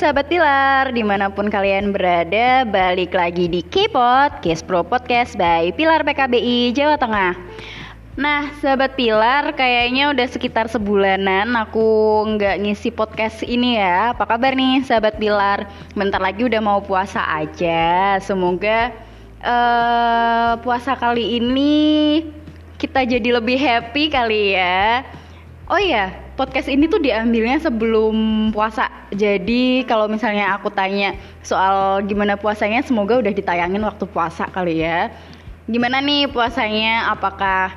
sahabat Pilar, di mana pun kalian berada, balik lagi di K-Pod, Case Pro Podcast by Pilar PKBI Jawa Tengah. Nah, sahabat Pilar, kayaknya udah sekitar sebulanan aku nggak ngisi podcast ini ya. Apa kabar nih, sahabat Pilar? Bentar lagi udah mau puasa aja. Semoga uh, puasa kali ini kita jadi lebih happy kali ya. Oh iya, podcast ini tuh diambilnya sebelum puasa. Jadi kalau misalnya aku tanya soal gimana puasanya, semoga udah ditayangin waktu puasa kali ya. Gimana nih puasanya? Apakah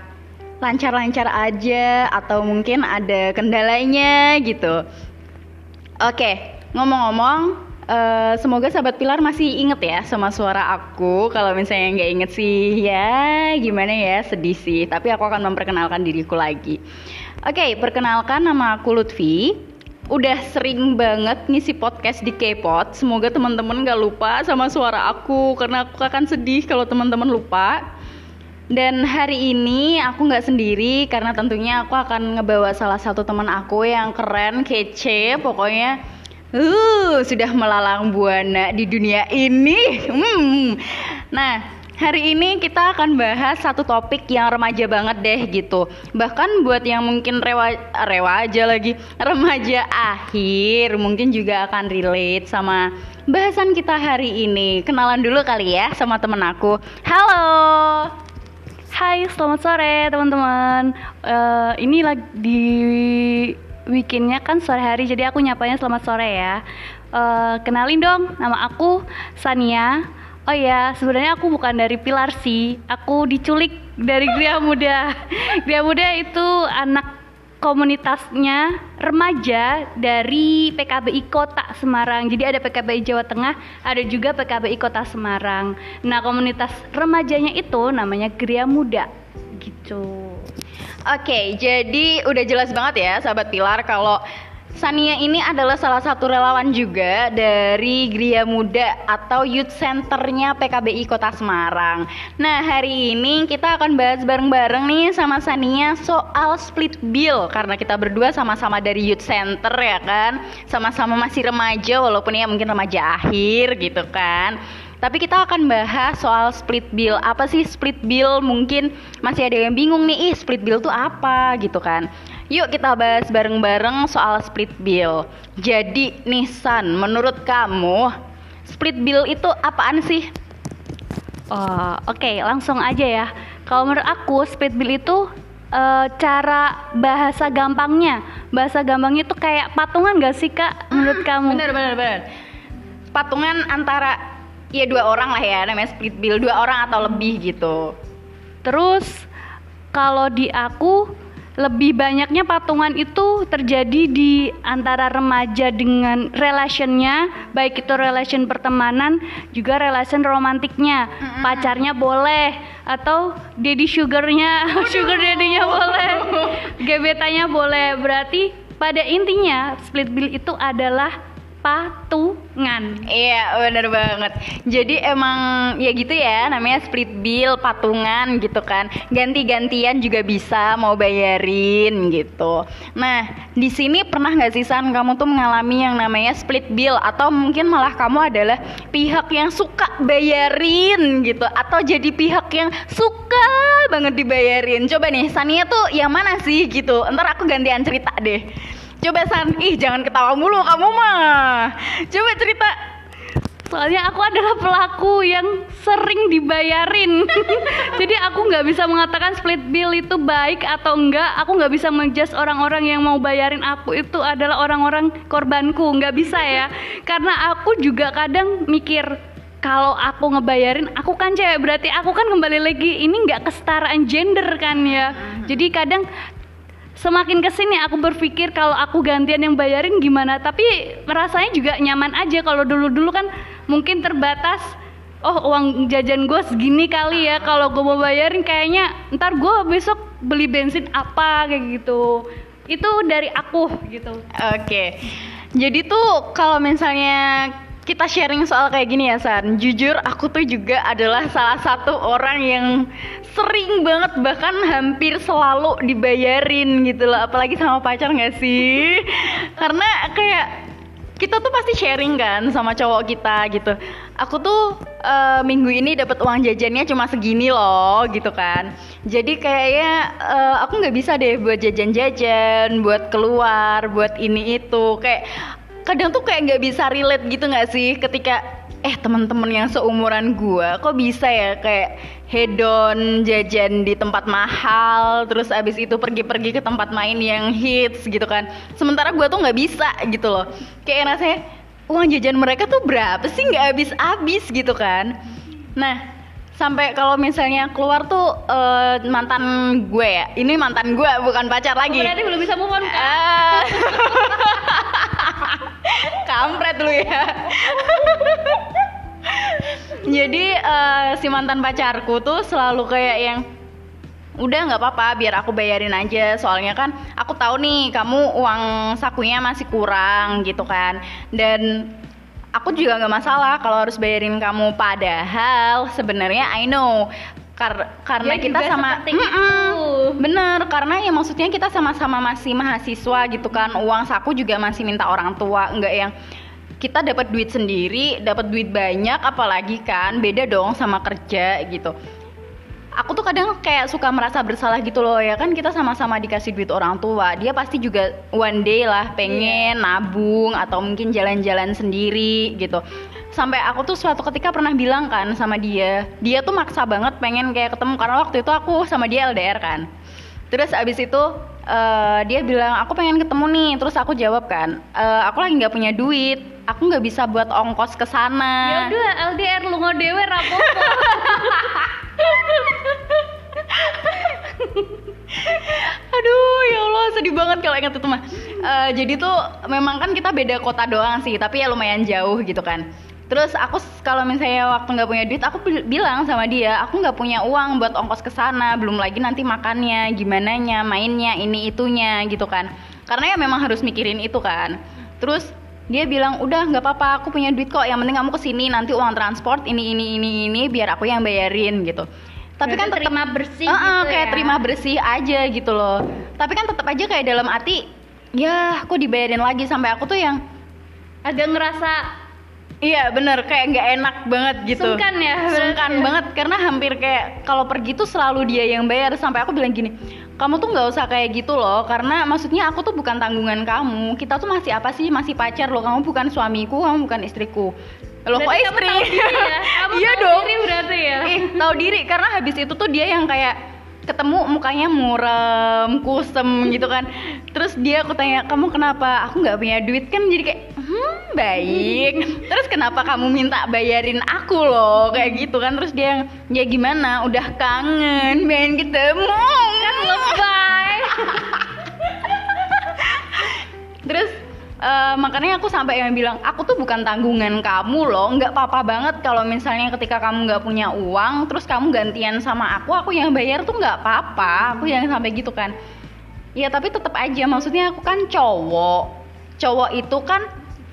lancar-lancar aja atau mungkin ada kendalanya gitu? Oke, ngomong-ngomong, uh, semoga sahabat Pilar masih inget ya sama suara aku. Kalau misalnya nggak inget sih, ya gimana ya, sedih sih. Tapi aku akan memperkenalkan diriku lagi. Oke, okay, perkenalkan nama aku Lutfi. Udah sering banget ngisi podcast di K-Pod. Semoga teman-teman gak lupa sama suara aku karena aku akan sedih kalau teman-teman lupa. Dan hari ini aku nggak sendiri karena tentunya aku akan ngebawa salah satu teman aku yang keren, kece, pokoknya uh sudah melalang buana di dunia ini. Hmm. Nah, Hari ini kita akan bahas satu topik yang remaja banget deh gitu. Bahkan buat yang mungkin rewa rewa aja lagi, remaja akhir mungkin juga akan relate sama bahasan kita hari ini. Kenalan dulu kali ya sama temen aku. Halo. Hai, selamat sore teman-teman. Uh, ini lagi di weekendnya kan sore hari, jadi aku nyapanya selamat sore ya. Uh, kenalin dong, nama aku Sania Oh iya, sebenarnya aku bukan dari Pilar sih. Aku diculik dari Gria Muda. Gria Muda itu anak komunitasnya remaja dari PKBI Kota Semarang. Jadi ada PKBI Jawa Tengah, ada juga PKBI Kota Semarang. Nah, komunitas remajanya itu namanya Gria Muda. Gitu. Oke, jadi udah jelas banget ya sahabat Pilar kalau Sania ini adalah salah satu relawan juga dari Gria Muda atau Youth Centernya PKBI Kota Semarang. Nah hari ini kita akan bahas bareng-bareng nih sama Sania soal split bill karena kita berdua sama-sama dari Youth Center ya kan, sama-sama masih remaja walaupun ya mungkin remaja akhir gitu kan. Tapi kita akan bahas soal split bill. Apa sih split bill? Mungkin masih ada yang bingung nih, ih split bill tuh apa gitu kan. Yuk kita bahas bareng-bareng soal split bill. Jadi Nissan, menurut kamu split bill itu apaan sih? Oh, oke, okay, langsung aja ya. Kalau menurut aku split bill itu uh, cara bahasa gampangnya. Bahasa gampangnya itu kayak patungan gak sih kak? Menurut hmm, kamu? Bener bener bener. Patungan antara ya dua orang lah ya namanya split bill dua orang atau lebih gitu. Terus kalau di aku lebih banyaknya patungan itu terjadi di antara remaja dengan relationnya baik itu relation pertemanan juga relation romantiknya. Mm-hmm. pacarnya boleh atau daddy sugarnya sugar daddynya boleh. Gebetannya boleh. Berarti pada intinya split bill itu adalah patungan. Iya, bener banget. Jadi emang ya gitu ya, namanya split bill, patungan gitu kan. Ganti-gantian juga bisa mau bayarin gitu. Nah, di sini pernah nggak sih San kamu tuh mengalami yang namanya split bill atau mungkin malah kamu adalah pihak yang suka bayarin gitu atau jadi pihak yang suka banget dibayarin. Coba nih, Sania tuh yang mana sih gitu. Ntar aku gantian cerita deh. Coba San, ih jangan ketawa mulu kamu mah. Coba cerita. Soalnya aku adalah pelaku yang sering dibayarin. Jadi aku nggak bisa mengatakan split bill itu baik atau enggak. Aku nggak bisa menjudge orang-orang yang mau bayarin aku itu adalah orang-orang korbanku. Nggak bisa ya. Karena aku juga kadang mikir kalau aku ngebayarin aku kan cewek berarti aku kan kembali lagi ini nggak kesetaraan gender kan ya jadi kadang semakin ke sini aku berpikir kalau aku gantian yang bayarin gimana. Tapi rasanya juga nyaman aja. Kalau dulu dulu kan mungkin terbatas oh uang jajan gue segini kali ya. Kalau gue mau bayarin kayaknya ntar gue besok beli bensin apa kayak gitu. Itu dari aku gitu. Oke. Okay. jadi tuh kalau misalnya kita sharing soal kayak gini ya San. Jujur aku tuh juga adalah salah satu orang yang sering banget bahkan hampir selalu dibayarin gitu loh. Apalagi sama pacar gak sih? Karena kayak kita tuh pasti sharing kan sama cowok kita gitu. Aku tuh uh, minggu ini dapat uang jajannya cuma segini loh gitu kan. Jadi kayaknya uh, aku nggak bisa deh buat jajan-jajan buat keluar buat ini itu. Kayak kadang tuh kayak nggak bisa relate gitu nggak sih? Ketika eh teman-teman yang seumuran gua kok bisa ya kayak hedon jajan di tempat mahal terus abis itu pergi-pergi ke tempat main yang hits gitu kan. Sementara gua tuh nggak bisa gitu loh. Kayak rasanya uang jajan mereka tuh berapa sih nggak habis-habis? gitu kan. Nah sampai kalau misalnya keluar tuh uh, mantan gue ya. Ini mantan gue bukan pacar lagi. Berarti belum bisa move on kan? Kampret lu ya. Jadi uh, si mantan pacarku tuh selalu kayak yang udah nggak apa-apa biar aku bayarin aja. Soalnya kan aku tahu nih kamu uang sakunya masih kurang gitu kan. Dan aku juga nggak masalah kalau harus bayarin kamu. Padahal sebenarnya I know Kar karena ya, kita sama mm -mm, bener karena ya maksudnya kita sama-sama masih mahasiswa gitu kan uang saku juga masih minta orang tua nggak yang kita dapat duit sendiri, dapat duit banyak, apalagi kan beda dong sama kerja gitu. Aku tuh kadang kayak suka merasa bersalah gitu loh ya kan kita sama-sama dikasih duit orang tua, dia pasti juga one day lah pengen yeah. nabung atau mungkin jalan-jalan sendiri gitu. Sampai aku tuh suatu ketika pernah bilang kan sama dia, dia tuh maksa banget pengen kayak ketemu karena waktu itu aku sama dia LDR kan. Terus abis itu uh, dia bilang aku pengen ketemu nih, terus aku jawab kan, uh, aku lagi nggak punya duit aku nggak bisa buat ongkos ke sana. Ya udah LDR lu ngodewe rapopo. Aduh, ya Allah sedih banget kalau ingat itu mah. Uh, jadi tuh memang kan kita beda kota doang sih, tapi ya lumayan jauh gitu kan. Terus aku kalau misalnya waktu nggak punya duit, aku bilang sama dia, aku nggak punya uang buat ongkos ke sana, belum lagi nanti makannya, gimana nya, mainnya, ini itunya gitu kan. Karena ya memang harus mikirin itu kan. Terus dia bilang udah nggak apa-apa aku punya duit kok yang penting kamu ke sini nanti uang transport ini ini ini ini biar aku yang bayarin gitu tapi kan tetap terima bersih uh, uh, gitu kayak ya? terima bersih aja gitu loh tapi kan tetap aja kayak dalam hati ya aku dibayarin lagi sampai aku tuh yang agak ngerasa Iya bener kayak nggak enak banget gitu. Sungkan ya. Sungkan ya. banget karena hampir kayak kalau pergi tuh selalu dia yang bayar sampai aku bilang gini, kamu tuh nggak usah kayak gitu loh karena maksudnya aku tuh bukan tanggungan kamu kita tuh masih apa sih masih pacar loh kamu bukan suamiku kamu bukan istriku Loh kok istri? Kamu tahu diri ya? Kamu iya tahu dong. diri berarti ya? Eh, tahu diri karena habis itu tuh dia yang kayak ketemu mukanya murem, kusem gitu kan. Terus dia aku tanya, "Kamu kenapa?" Aku nggak punya duit kan jadi kayak, "Hmm, baik." Terus kenapa kamu minta bayarin aku loh? Kayak gitu kan. Terus dia yang, "Ya gimana? Udah kangen, pengen ketemu." Kan lebay. Terus uh, makanya aku sampai yang bilang aku tuh bukan tanggungan kamu loh nggak apa-apa banget kalau misalnya ketika kamu nggak punya uang terus kamu gantian sama aku aku yang bayar tuh nggak apa-apa aku yang sampai gitu kan ya tapi tetap aja maksudnya aku kan cowok cowok itu kan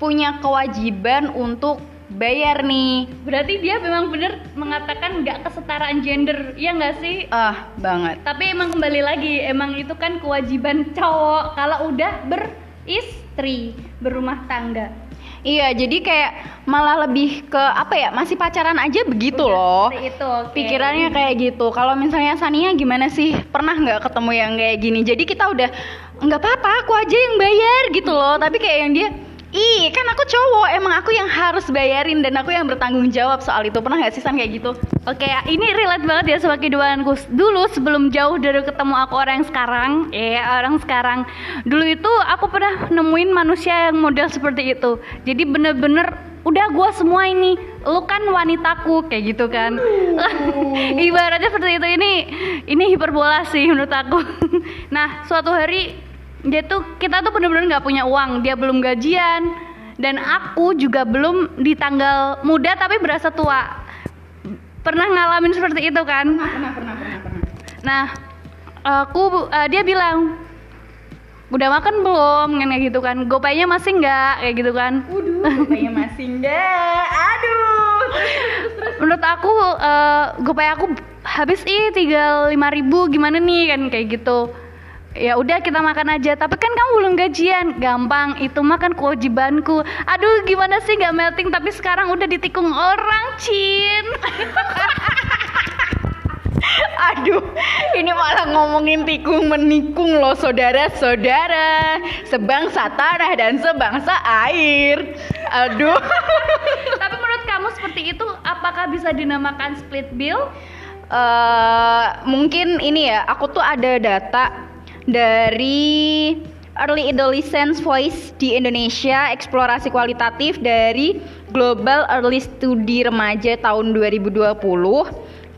punya kewajiban untuk bayar nih. Berarti dia memang bener mengatakan nggak kesetaraan gender, ya nggak sih? Ah, uh, banget. Tapi emang kembali lagi, emang itu kan kewajiban cowok kalau udah beristri, berumah tangga. Iya, jadi kayak malah lebih ke apa ya? Masih pacaran aja begitu Udah, loh. Itu. Okay. Pikirannya kayak gitu. Kalau misalnya Sania gimana sih? Pernah nggak ketemu yang kayak gini? Jadi kita udah nggak apa-apa, aku aja yang bayar gitu loh. Tapi kayak yang dia Ih, kan aku cowok, emang aku yang harus bayarin dan aku yang bertanggung jawab soal itu. Pernah gak sih San kayak gitu? Oke, ini relate banget ya sama kehidupanku. Dulu sebelum jauh dari ketemu aku orang yang sekarang, ya orang sekarang. Dulu itu aku pernah nemuin manusia yang model seperti itu. Jadi bener-bener udah gue semua ini lu kan wanitaku kayak gitu kan ibaratnya seperti itu ini ini hiperbola sih menurut aku nah suatu hari dia tuh kita tuh bener-bener nggak punya uang. Dia belum gajian. Dan aku juga belum di tanggal muda tapi berasa tua. Pernah ngalamin seperti itu kan? Pernah pernah pernah pernah, nah aku uh, dia bilang udah makan belum? Kayak gitu kan. Gopaynya masih nggak? Kayak gitu kan. Waduh, gopaynya masih nggak. Aduh. Menurut aku uh, gopay aku habis ih tinggal lima ribu. Gimana nih? Kan kayak gitu ya udah kita makan aja. Tapi kan kamu belum gajian. Gampang itu makan kewajibanku. Aduh gimana sih? Nggak melting. Tapi sekarang udah ditikung orang cin. Aduh, ini malah ngomongin tikung menikung loh saudara-saudara. Sebangsa tanah dan sebangsa air. Aduh. Tapi menurut kamu seperti itu apakah bisa dinamakan split bill? Eh Mungkin ini ya, aku tuh ada data dari Early Adolescence Voice di Indonesia Eksplorasi kualitatif dari Global Early Study Remaja tahun 2020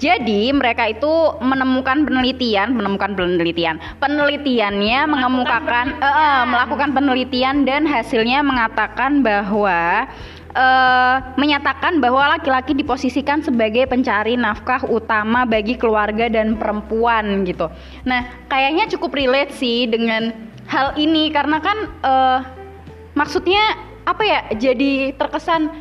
jadi mereka itu menemukan penelitian, menemukan penelitian, penelitiannya mengemukakan, eh, eh, melakukan penelitian dan hasilnya mengatakan bahwa eh, menyatakan bahwa laki-laki diposisikan sebagai pencari nafkah utama bagi keluarga dan perempuan gitu. Nah, kayaknya cukup relate sih dengan hal ini karena kan eh, maksudnya apa ya? Jadi terkesan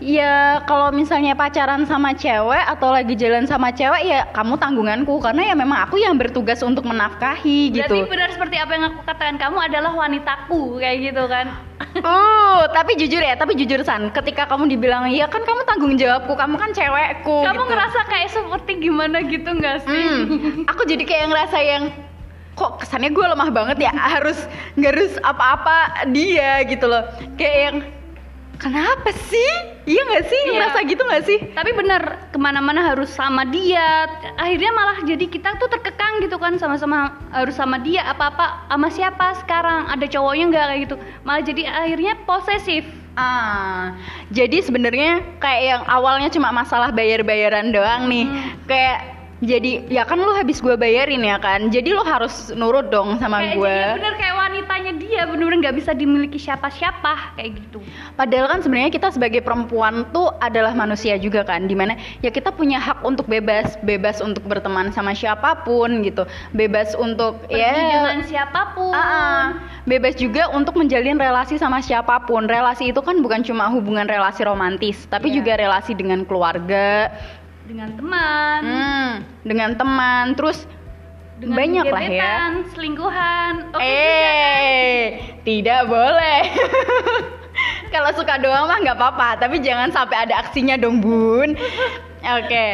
Ya kalau misalnya pacaran sama cewek atau lagi jalan sama cewek ya kamu tanggunganku. Karena ya memang aku yang bertugas untuk menafkahi berarti gitu. benar seperti apa yang aku katakan kamu adalah wanitaku kayak gitu kan? Uh, tapi jujur ya, tapi jujur San, ketika kamu dibilang ya kan kamu tanggung jawabku, kamu kan cewekku kamu gitu. ngerasa kayak seperti gimana gitu nggak sih? Hmm, aku jadi kayak ngerasa yang kok kesannya gue lemah banget ya? Harus nggak harus apa-apa dia gitu loh. Kayak yang kenapa sih? Iya nggak sih? Iya. ngerasa gitu nggak sih? Tapi bener ke mana-mana harus sama dia. Akhirnya malah jadi kita tuh terkekang gitu kan sama-sama harus sama dia. Apa-apa sama siapa sekarang? Ada cowoknya nggak? Kayak gitu. Malah jadi akhirnya posesif. Ah, jadi sebenarnya kayak yang awalnya cuma masalah bayar-bayaran doang nih. Hmm. Kayak jadi ya kan lu habis gua bayarin ya kan. Jadi lu harus nurut dong sama kayak jadi bener kayak wanitanya dia bener-bener nggak bisa dimiliki siapa-siapa kayak gitu Padahal kan sebenarnya kita sebagai perempuan tuh adalah manusia juga kan, di mana ya kita punya hak untuk bebas, bebas untuk berteman sama siapa pun gitu, bebas untuk pergi ya dengan siapa pun Ah, ah. bebas juga untuk menjalin relasi sama siapa pun. Relasi itu kan bukan cuma hubungan relasi romantis, tapi Iya. juga relasi dengan keluarga, dengan teman hmm, dengan teman, terus dengan banyak lah ya. selingkuhan oke juga kan? eh, tidak boleh. Kalau suka doang mah nggak apa-apa, tapi jangan sampai ada aksinya dong, Bun. Oke.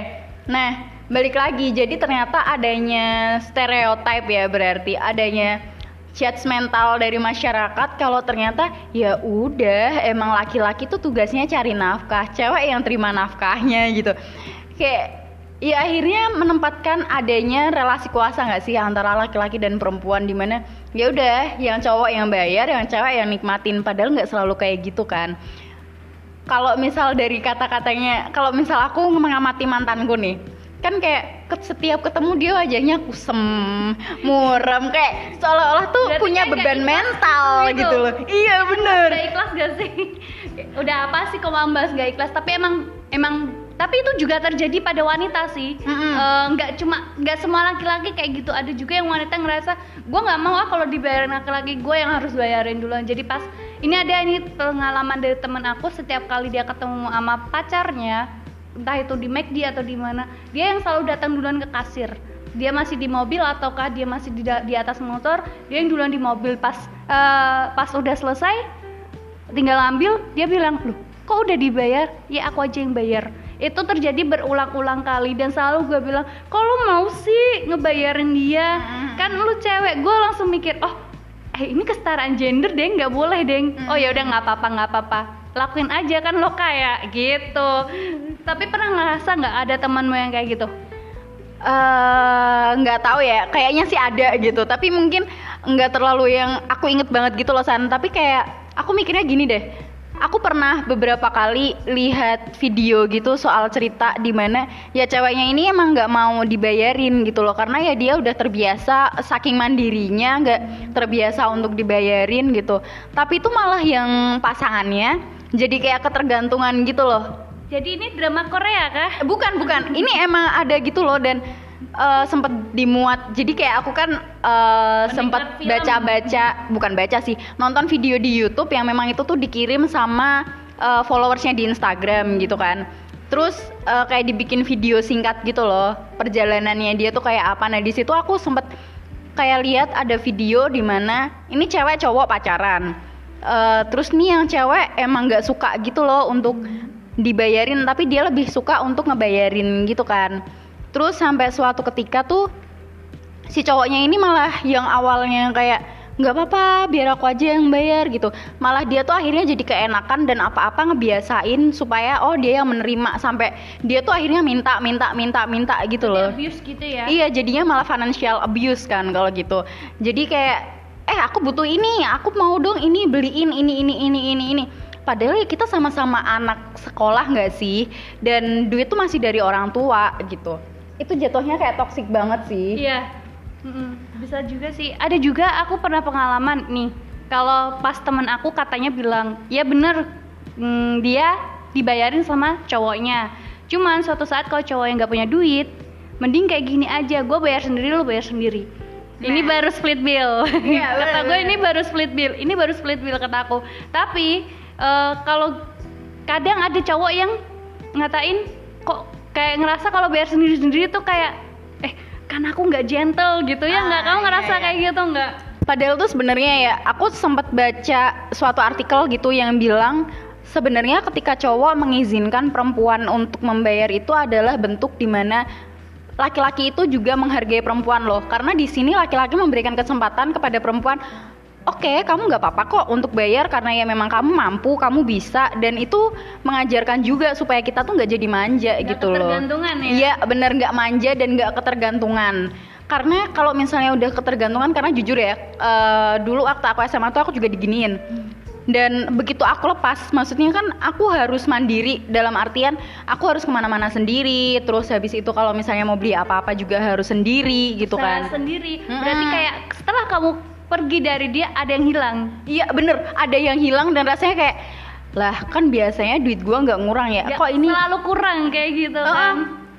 Nah, balik lagi. Jadi ternyata adanya stereotip ya berarti adanya judgmental dari masyarakat kalau ternyata ya udah emang laki-laki tuh tugasnya cari nafkah, cewek yang terima nafkahnya gitu. Kayak ya akhirnya menempatkan adanya relasi kuasa nggak sih antara laki-laki dan perempuan di mana ya udah yang cowok yang bayar, yang cewek yang nikmatin padahal nggak selalu kayak gitu kan. Kalau misal dari kata-katanya, kalau misal aku mengamati mantanku nih, kan kayak setiap ketemu dia wajahnya kusem, muram kayak seolah-olah tuh Berarti punya nggak beban mental gitu. gitu loh. Iya bener. udah ikhlas gak sih udah apa sih kok membahas gak ikhlas tapi emang emang tapi itu juga terjadi pada wanita sih. Eh, nggak cuma nggak semua laki-laki kayak gitu. Ada juga yang wanita ngerasa gue nggak mau ah kalau dibayarin laki-laki gue yang harus bayarin duluan. Jadi pas ini ada ini pengalaman dari temen aku setiap kali dia ketemu sama pacarnya entah itu di McD atau di mana dia yang selalu datang duluan ke kasir. Dia masih di mobil ataukah dia masih di, di atas motor dia yang duluan di mobil. Pas eh, pas udah selesai tinggal ambil dia bilang loh kok udah dibayar? Ya aku aja yang bayar itu terjadi berulang-ulang kali dan selalu gue bilang kok lu mau sih ngebayarin dia? Kan lu cewek gue langsung mikir oh eh ini kesetaraan gender deh nggak boleh deh oh ya udah nggak apa-apa nggak apa-apa. Lakuin aja kan lo kayak gitu. Tapi pernah ngerasa nggak ada temanmu yang kayak gitu? Eh nggak tahu ya kayaknya sih ada gitu. Tapi mungkin nggak terlalu yang aku inget banget gitu loh san. Tapi kayak aku mikirnya gini deh aku pernah beberapa kali lihat video gitu soal cerita di mana ya ceweknya ini emang nggak mau dibayarin gitu loh. Karena ya dia udah terbiasa saking mandirinya nggak terbiasa untuk dibayarin gitu. Tapi itu malah yang pasangannya jadi kayak ketergantungan gitu loh. Jadi ini drama Korea kah? Bukan bukan. Ini emang ada gitu loh dan eh, sempet dimuat jadi kayak aku kan eh, sempet film. baca-baca bukan baca sih nonton video di YouTube yang memang itu tuh dikirim sama eh, followersnya di Instagram gitu kan terus eh, kayak dibikin video singkat gitu loh perjalanannya dia tuh kayak apa nah di situ aku sempet kayak lihat ada video di mana ini cewek cowok pacaran. Eh, terus nih yang cewek emang nggak suka gitu loh untuk dibayarin, tapi dia lebih suka untuk ngebayarin gitu kan. Terus sampai suatu ketika tuh si cowoknya ini malah yang awalnya kayak nggak apa-apa biar aku aja yang bayar gitu. Malah dia tuh akhirnya jadi keenakan dan apa-apa ngebiasain supaya oh dia yang menerima. Sampai dia tuh akhirnya minta minta minta minta gitu loh. Abuse gitu ya? Iya jadinya malah financial abuse kan kalau gitu. Jadi kayak eh aku butuh ini aku mau dong ini beliin ini ini ini ini ini. Padahal ya kita sama-sama anak sekolah nggak sih? Dan duit tuh masih dari orang tua gitu itu jatuhnya kayak toxic banget sih Iya. Mm-mm, bisa juga sih. Ada juga aku pernah pengalaman nih. Kalau pas temen aku katanya bilang, ya bener mm, dia dibayarin sama cowoknya. Cuman suatu saat kalau cowoknya nggak punya duit, mending kayak gini aja. Gue bayar sendiri, lo bayar sendiri. Ini Nah. baru split bill. Iya, kata gue ini baru split bill. Ini baru split bill kata aku. Tapi eh, kalau kadang ada cowok yang ngatain kok kayak ngerasa kalau bayar sendiri-sendiri tuh kayak eh kan aku nggak gentle gitu ya nggak Ah, kamu iya, ngerasa iya. kayak gitu nggak Padahal tuh sebenarnya ya, aku sempat baca suatu artikel gitu yang bilang sebenarnya ketika cowok mengizinkan perempuan untuk membayar itu adalah bentuk di mana laki-laki itu juga menghargai perempuan loh. Karena di sini laki-laki memberikan kesempatan kepada perempuan, oke kamu nggak apa-apa kok untuk bayar karena ya memang kamu mampu, kamu bisa. Dan itu mengajarkan juga supaya kita tuh nggak jadi manja Nggak gitu loh. ketergantungan ya? Iya bener nggak manja dan nggak ketergantungan. Karena kalau misalnya udah ketergantungan karena jujur ya eh, dulu waktu aku SMA tuh aku juga diginiin. Dan begitu aku lepas maksudnya kan aku harus mandiri dalam artian aku harus ke mana-mana sendiri. Terus habis itu kalau misalnya mau beli apa-apa juga harus sendiri gitu kan. sendiri. Berarti kayak setelah kamu pergi dari dia ada yang hilang. Iya bener. Ada yang hilang dan rasanya kayak lah kan biasanya duit gua nggak ngurang ya. Nggak kok ini selalu kurang kayak gitu Heeh, kan.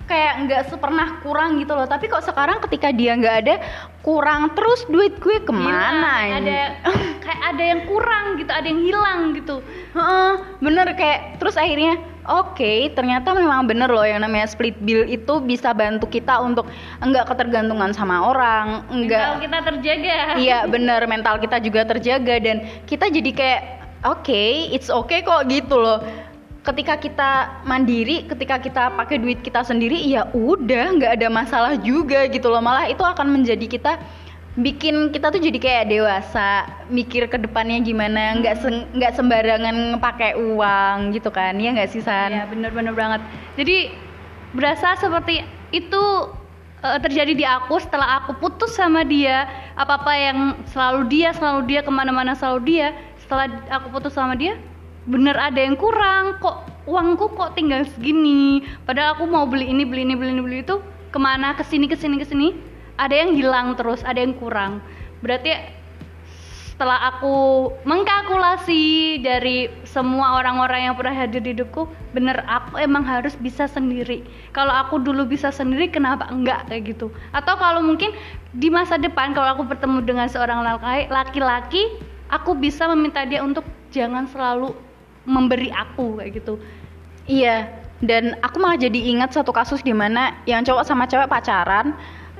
Kayak nggak pernah kurang gitu loh. Tapi kok sekarang ketika dia nggak ada kurang terus duit gue ke mana Hilang, ada kayak ada yang kurang gitu ada yang hilang gitu. Heeh, bener. Kayak terus akhirnya oke ternyata memang bener loh yang namanya split bill itu bisa bantu kita untuk enggak ketergantungan sama orang Mental enggak kita terjaga. Iya bener mental kita juga terjaga dan kita jadi kayak oke it's okay kok gitu loh. Ketika kita mandiri ketika kita pakai duit kita sendiri ya udah nggak ada masalah juga gitu loh. Malah itu akan menjadi kita bikin kita tuh jadi kayak dewasa mikir ke depannya gimana nggak se- nggak sembarangan pakai uang gitu kan ya nggak sih San Iya bener-bener banget. Jadi berasa seperti itu eh, terjadi di aku setelah aku putus sama dia. Apa-apa yang selalu dia, selalu dia ke mana-mana selalu dia. Setelah aku putus sama dia, bener ada yang kurang. Kok uangku kok tinggal segini? Padahal aku mau beli ini, beli ini, beli ini, beli itu. Ke mana? Ke sini, ke sini, ke sini. Ada yang hilang terus, ada yang kurang. Berarti setelah aku mengkalkulasi dari semua orang-orang yang pernah hadir di hidupku bener aku emang harus bisa sendiri. Kalau aku dulu bisa sendiri kenapa enggak? Kayak gitu. Atau kalau mungkin di masa depan kalau aku bertemu dengan seorang laki- laki-laki aku bisa meminta dia untuk jangan selalu memberi aku kayak gitu. Iya, dan aku malah jadi ingat satu kasus di mana yang cowok sama cewek pacaran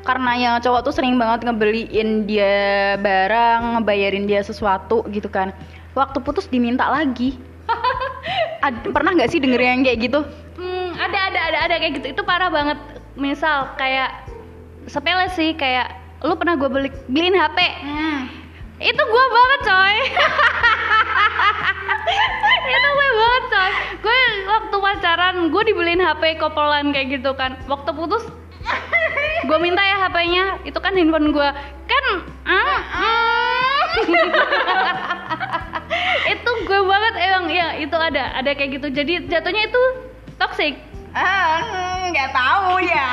karena yang cowok tuh sering banget ngebeliin dia barang, ngebayarin dia sesuatu gitu kan. Waktu putus diminta lagi. Ad- pernah nggak sih denger yang kayak gitu? Hmm, ada ada ada ada kayak gitu. Itu parah banget. Misal kayak sepele sih kayak lu pernah gue beli beliin HP itu gue banget coy. Itu gue banget coy. Gue waktu pacaran gue dibeliin HP kopolan kayak gitu kan. Waktu putus gue minta ya HP-nya itu kan handphone gue kan ah, ah. itu gue banget emang ya itu ada ada kayak gitu jadi jatuhnya itu toxic Ah, nggak tahu ya.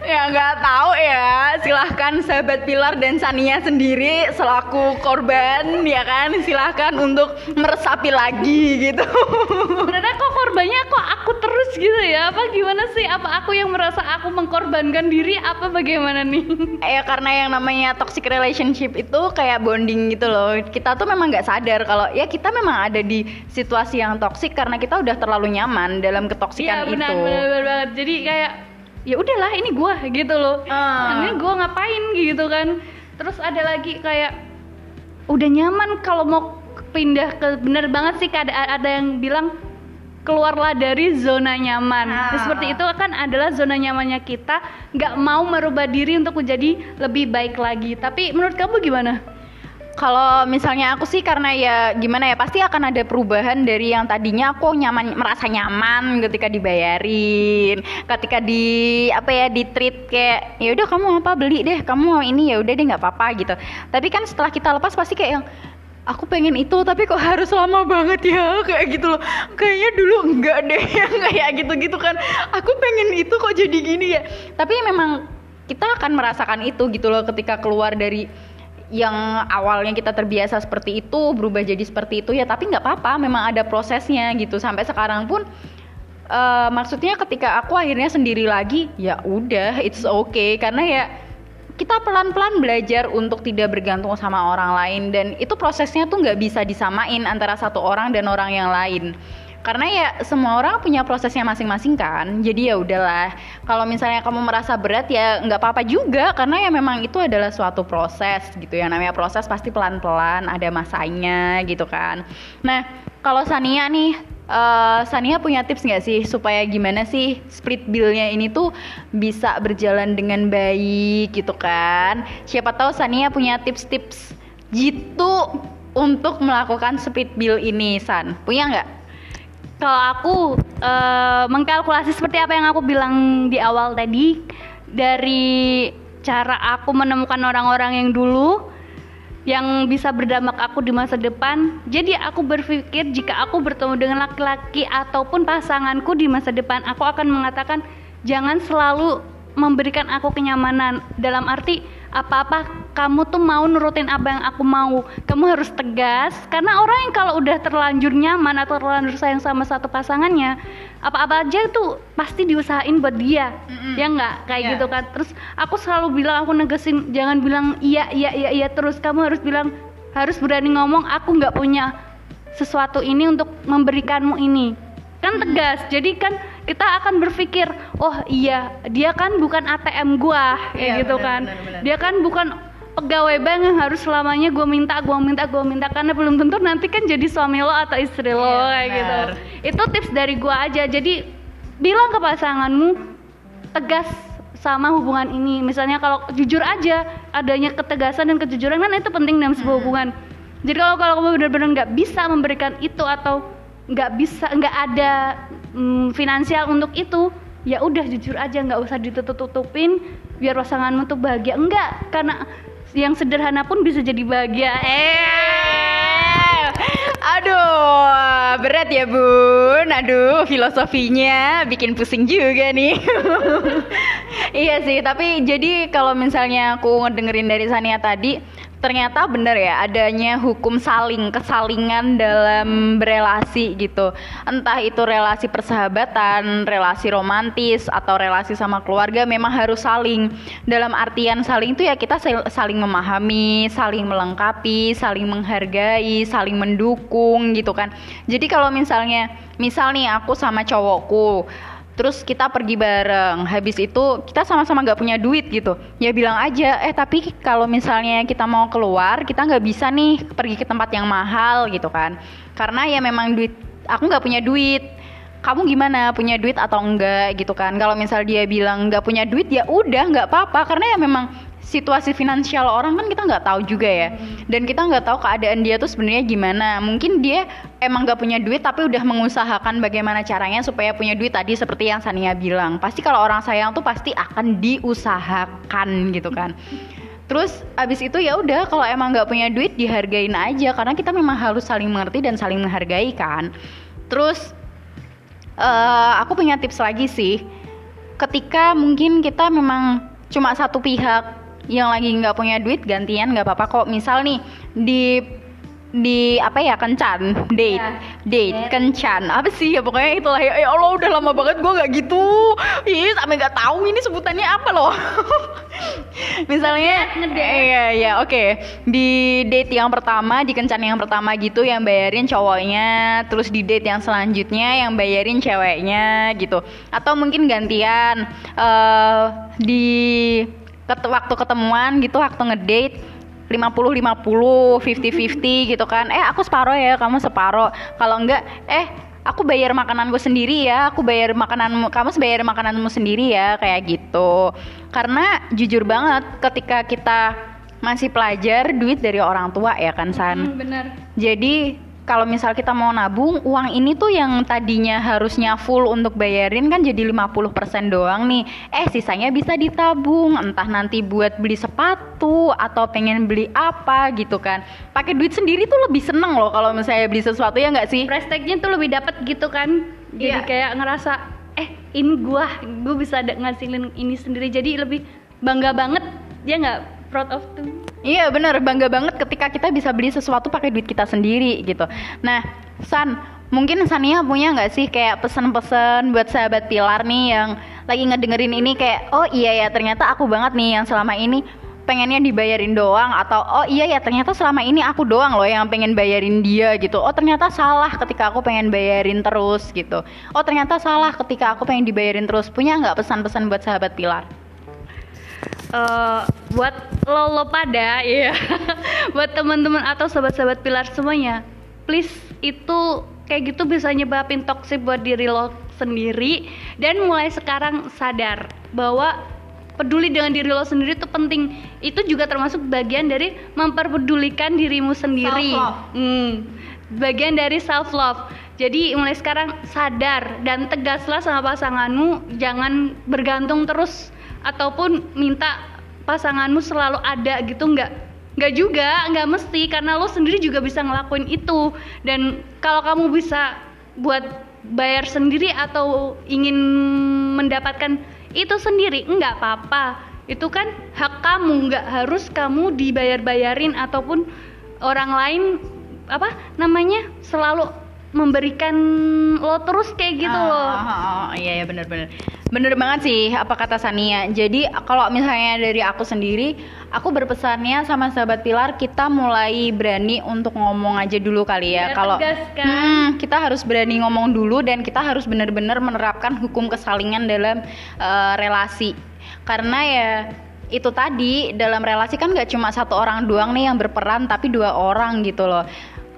Ya nggak tahu ya. Silahkan sahabat Pilar dan Sania sendiri selaku korban ya kan. Silahkan untuk meresapi lagi gitu. sebenarnya kok korbannya kok aku terus gitu ya? Apa gimana sih? Apa aku yang merasa aku mengkorbankan diri? Apa bagaimana nih? Ya karena yang namanya toxic relationship itu kayak bonding gitu loh. Kita tuh memang nggak sadar kalau ya kita memang ada di situasi yang toksik karena kita udah terlalu nyaman dalam ketoksikan Iya benar itu. benar benar banget. Jadi kayak ya udahlah ini gua gitu loh. Ah. ini gua ngapain gitu kan? Terus ada lagi kayak udah nyaman kalau mau pindah ke bener banget sih ada ada yang bilang keluarlah dari zona nyaman. Ah. Nah, seperti itu kan adalah zona nyamannya kita nggak mau merubah diri untuk menjadi lebih baik lagi. Tapi menurut kamu gimana? Kalau misalnya aku sih karena ya gimana ya pasti akan ada perubahan dari yang tadinya aku nyaman merasa nyaman ketika dibayarin, ketika di apa ya di treat kayak ya udah kamu apa beli deh, kamu mau ini ya udah deh nggak apa-apa gitu. Tapi kan setelah kita lepas pasti kayak yang aku pengen itu tapi kok harus lama banget ya? Kayak gitu loh. Kayaknya dulu enggak deh yang kayak gitu-gitu kan. Aku pengen itu kok jadi gini ya. Tapi memang kita akan merasakan itu gitu loh ketika keluar dari yang awalnya kita terbiasa seperti itu berubah jadi seperti itu ya tapi nggak apa-apa memang ada prosesnya gitu. Sampai sekarang pun eh, maksudnya ketika aku akhirnya sendiri lagi ya udah it's okay. Karena ya kita pelan-pelan belajar untuk tidak bergantung sama orang lain dan itu prosesnya tuh nggak bisa disamain antara satu orang dan orang yang lain. Karena ya semua orang punya prosesnya masing-masing kan jadi ya udahlah. Kalau misalnya kamu merasa berat ya nggak apa-apa juga karena ya memang itu adalah suatu proses gitu ya. Namanya proses pasti pelan-pelan ada masanya gitu kan. Nah kalau Sania nih eh, Sania punya tips nggak sih supaya gimana sih split billnya ini tuh bisa berjalan dengan baik gitu kan? Siapa tahu Sania punya tips-tips gitu untuk melakukan split bill ini San. Punya nggak? Kalau aku eh, mengkalkulasi seperti apa yang aku bilang di awal tadi dari cara aku menemukan orang-orang yang dulu yang bisa berdampak aku di masa depan. Jadi aku berpikir jika aku bertemu dengan laki-laki ataupun pasanganku di masa depan, aku akan mengatakan jangan selalu memberikan aku kenyamanan dalam arti apa-apa kamu tuh mau nurutin apa yang aku mau. Kamu harus tegas karena orang yang kalau udah terlanjur nyaman atau terlanjur sayang sama satu pasangannya apa-apa aja tuh pasti diusahain buat dia. Mm-mm. ya nggak? Kayak Iya. gitu kan. Terus aku selalu bilang aku negesin jangan bilang iya iya iya iya. Terus kamu harus bilang harus berani ngomong aku nggak punya sesuatu ini untuk memberikanmu ini. Kan tegas. Jadi kan kita akan berpikir oh iya dia kan bukan ATM gua. Kayak Iya, gitu benar, kan. benar, benar. dia kan bukan pegawai bank yang harus selamanya gua minta gua minta gua minta. Karena belum tentu nanti kan jadi suami lo atau istri lo Iya, kayak gitu. itu tips dari gua aja. Jadi bilang ke pasanganmu tegas sama hubungan ini. Misalnya kalau jujur aja adanya ketegasan dan kejujuran kan itu penting dalam sebuah hubungan. Jadi kalau kalau kamu benar-benar nggak bisa memberikan itu atau nggak bisa nggak ada mm, finansial untuk itu ya udah jujur aja nggak usah ditutup-tutupin biar pasanganmu tuh bahagia. Enggak karena yang sederhana pun bisa jadi bahagia Eh, aduh, berat ya bun. Aduh, filosofinya bikin pusing juga nih. iya sih, tapi jadi kalau misalnya aku ngedengerin dari Sania tadi, ternyata bener ya adanya hukum saling kesalingan dalam berelasi gitu. Entah itu relasi persahabatan, relasi romantis atau relasi sama keluarga memang harus saling. Dalam artian saling itu ya kita sal- saling memahami, saling melengkapi, saling menghargai, saling mendukung gitu kan. Jadi kalau misalnya misal nih aku sama cowokku terus kita pergi bareng. Habis itu kita sama-sama nggak punya duit gitu. Ya bilang aja eh tapi kalau misalnya kita mau keluar kita nggak bisa nih pergi ke tempat yang mahal gitu kan. Karena ya memang duit aku nggak punya duit. Kamu gimana punya duit atau enggak gitu kan. Kalau misal dia bilang nggak punya duit ya udah nggak apa-apa. Karena ya memang situasi finansial orang kan kita nggak tahu juga ya. Dan kita nggak tahu keadaan dia tuh sebenarnya gimana. Mungkin dia emang nggak punya duit tapi udah mengusahakan bagaimana caranya supaya punya duit tadi seperti yang Sania bilang. Pasti kalau orang sayang tuh pasti akan diusahakan gitu kan. Terus abis itu ya udah kalau emang nggak punya duit dihargain aja. Karena kita memang harus saling mengerti dan saling menghargai kan. Terus eh aku punya tips lagi sih. Ketika mungkin kita memang cuma satu pihak yang lagi nggak punya duit gantian nggak apa-apa kok. Misal nih di di apa ya kencan date Ya, date date. kencan. Apa sih ya pokoknya itulah ya, ya Allah udah lama banget gue nggak gitu. Ih sampai nggak tahu ini sebutannya apa loh. Misalnya iya iya oke. Di date yang pertama di kencan yang pertama gitu yang bayarin cowoknya terus di date yang selanjutnya yang bayarin ceweknya gitu. Atau mungkin gantian eh di ket- waktu ketemuan gitu waktu ngedate 50-50, 50-50 gitu kan. Eh aku separoh ya, kamu separoh. Kalau enggak, eh aku bayar makananku sendiri ya, aku bayar makananmu, kamu bayar makananmu sendiri ya, kayak gitu. Karena jujur banget ketika kita masih pelajar, duit dari orang tua ya kan San. Hmm, bener. Jadi kalau misal kita mau nabung, uang ini tuh yang tadinya harusnya full untuk bayarin kan jadi 50% doang nih. Eh, sisanya bisa ditabung, entah nanti buat beli sepatu atau pengen beli apa gitu kan. Pakai duit sendiri tuh lebih seneng loh kalau misalnya beli sesuatu ya nggak sih? Price tag-nya tuh lebih dapat gitu kan. Jadi Iya. kayak ngerasa eh ini gua, gua bisa ngasilin ini sendiri. Jadi lebih bangga banget. Dia nggak proud of tuh. Iya bener, bangga banget ketika kita bisa beli sesuatu pakai duit kita sendiri gitu. Nah, San, mungkin Sania punya nggak sih kayak pesan-pesan buat sahabat Pilar nih yang lagi ngedengerin ini kayak, oh iya ya ternyata aku banget nih yang selama ini pengennya dibayarin doang atau oh iya ya ternyata selama ini aku doang loh yang pengen bayarin dia gitu. Oh ternyata salah ketika aku pengen bayarin terus gitu. Oh ternyata salah ketika aku pengen dibayarin terus. Punya nggak pesan-pesan buat sahabat Pilar? Eh buat lo lo pada ya buat teman-teman atau sahabat-sahabat pilar semuanya please itu kayak gitu bisa nyebabin toxic buat diri lo sendiri. Dan mulai sekarang sadar bahwa peduli dengan diri lo sendiri itu penting. Itu juga termasuk bagian dari memperpedulikan dirimu sendiri. Self-love. Hmm, bagian dari self love jadi mulai sekarang sadar dan tegaslah sama pasanganmu jangan bergantung terus ataupun minta pasanganmu selalu ada gitu nggak nggak juga nggak mesti karena lo sendiri juga bisa ngelakuin itu. Dan kalau kamu bisa buat bayar sendiri atau ingin mendapatkan itu sendiri nggak apa-apa. Itu kan hak kamu nggak harus kamu dibayar-bayarin ataupun orang lain apa namanya selalu memberikan lo terus kayak gitu Ah, loh. ah, ah, ah, iya ya bener-bener bener. Banget sih apa kata Sania. Jadi kalau misalnya dari aku sendiri aku berpesannya sama sahabat Pilar kita mulai berani untuk ngomong aja dulu kali ya. Kalau kan? Hmm, kita harus berani ngomong dulu dan kita harus bener-bener menerapkan hukum kesalingan dalam eh, relasi. Karena ya itu tadi dalam relasi kan gak cuma satu orang doang nih yang berperan tapi dua orang gitu loh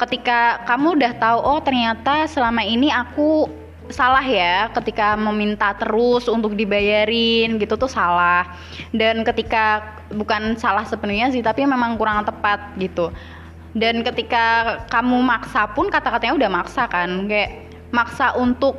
ketika kamu udah tahu oh ternyata selama ini aku salah ya ketika meminta terus untuk dibayarin gitu tuh salah. Dan ketika bukan salah sepenuhnya sih tapi memang kurang tepat gitu. Dan ketika kamu maksa pun kata-katanya udah maksa kan kayak maksa untuk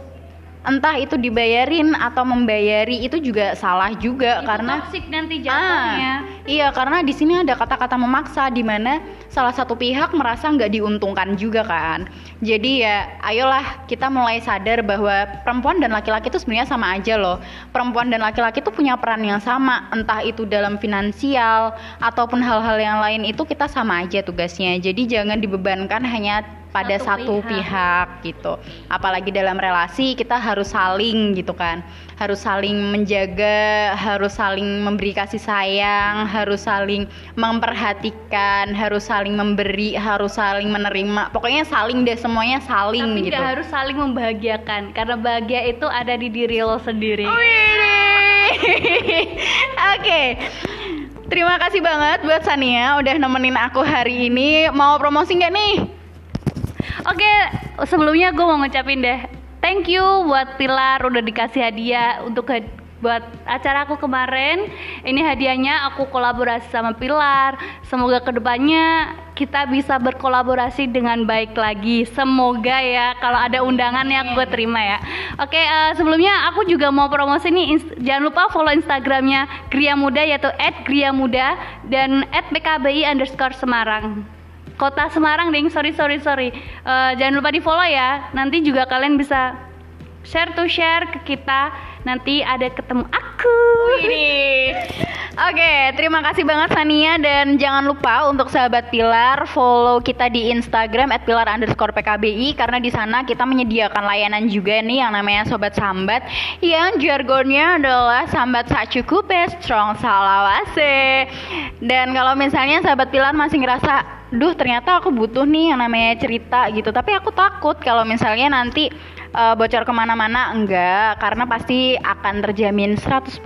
entah itu dibayarin atau membayari itu juga salah juga Itu karena toxic nanti Ah, jatuhnya iya karena di sini ada kata-kata memaksa di mana salah satu pihak merasa nggak diuntungkan juga kan. Jadi ya ayolah kita mulai sadar bahwa perempuan dan laki-laki itu sebenarnya sama aja loh. Perempuan dan laki-laki itu punya peran yang sama, entah itu dalam finansial ataupun hal-hal yang lain itu kita sama aja tugasnya. Jadi jangan dibebankan hanya pada Satu satu, pihak. pihak gitu. Apalagi dalam relasi kita harus saling gitu kan. Harus saling menjaga, harus saling memberi kasih sayang, harus saling memperhatikan, harus saling memberi, harus saling menerima. Pokoknya saling deh semuanya saling tapi gitu. harus saling membahagiakan karena bahagia itu ada di diri lo sendiri. Oke. Terima kasih banget buat Sania udah nemenin aku hari ini. Mau promosi nggak nih? Oke, sebelumnya gue mau ngucapin deh Thank you buat Pilar udah dikasih hadiah untuk had- buat acara aku kemarin. Ini hadiahnya aku kolaborasi sama Pilar. Semoga ke depannya kita bisa berkolaborasi dengan baik lagi. Semoga ya kalau ada undangannya gue terima ya. Oke eh, sebelumnya aku juga mau promosi nih Jangan lupa follow Instagramnya Gria Muda yaitu @griamuda dan @bkbi underscore Semarang Kota Semarang ding, sorry sorry sorry. Eh, jangan lupa di follow ya. Nanti juga kalian bisa share to share ke kita. Nanti ada ketemu aku. Ini. Oke, terima kasih banget Sania dan jangan lupa untuk sahabat Pilar follow kita di Instagram @pilar underscore pkbi karena di sana kita menyediakan layanan juga nih yang namanya sobat sambat yang jargonnya adalah sambat sacukupe strong salawase dan kalau misalnya sahabat Pilar masih ngerasa duh ternyata aku butuh nih yang namanya cerita gitu. Tapi aku takut kalau misalnya nanti uh, bocor ke mana-mana enggak karena pasti akan terjamin 100%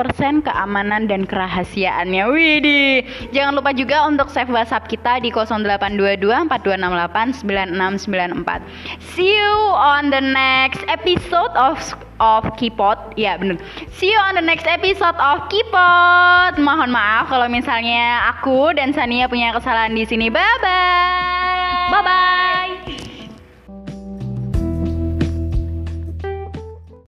keamanan dan kerahasiaannya Widih jangan lupa juga untuk save WhatsApp kita di 0822 4268 9694 see you on the next episode of of Kipot. Ya bener. See you on the next episode of Kipot. Mohon maaf kalau misalnya aku dan Sania punya kesalahan di sini. Bye bye.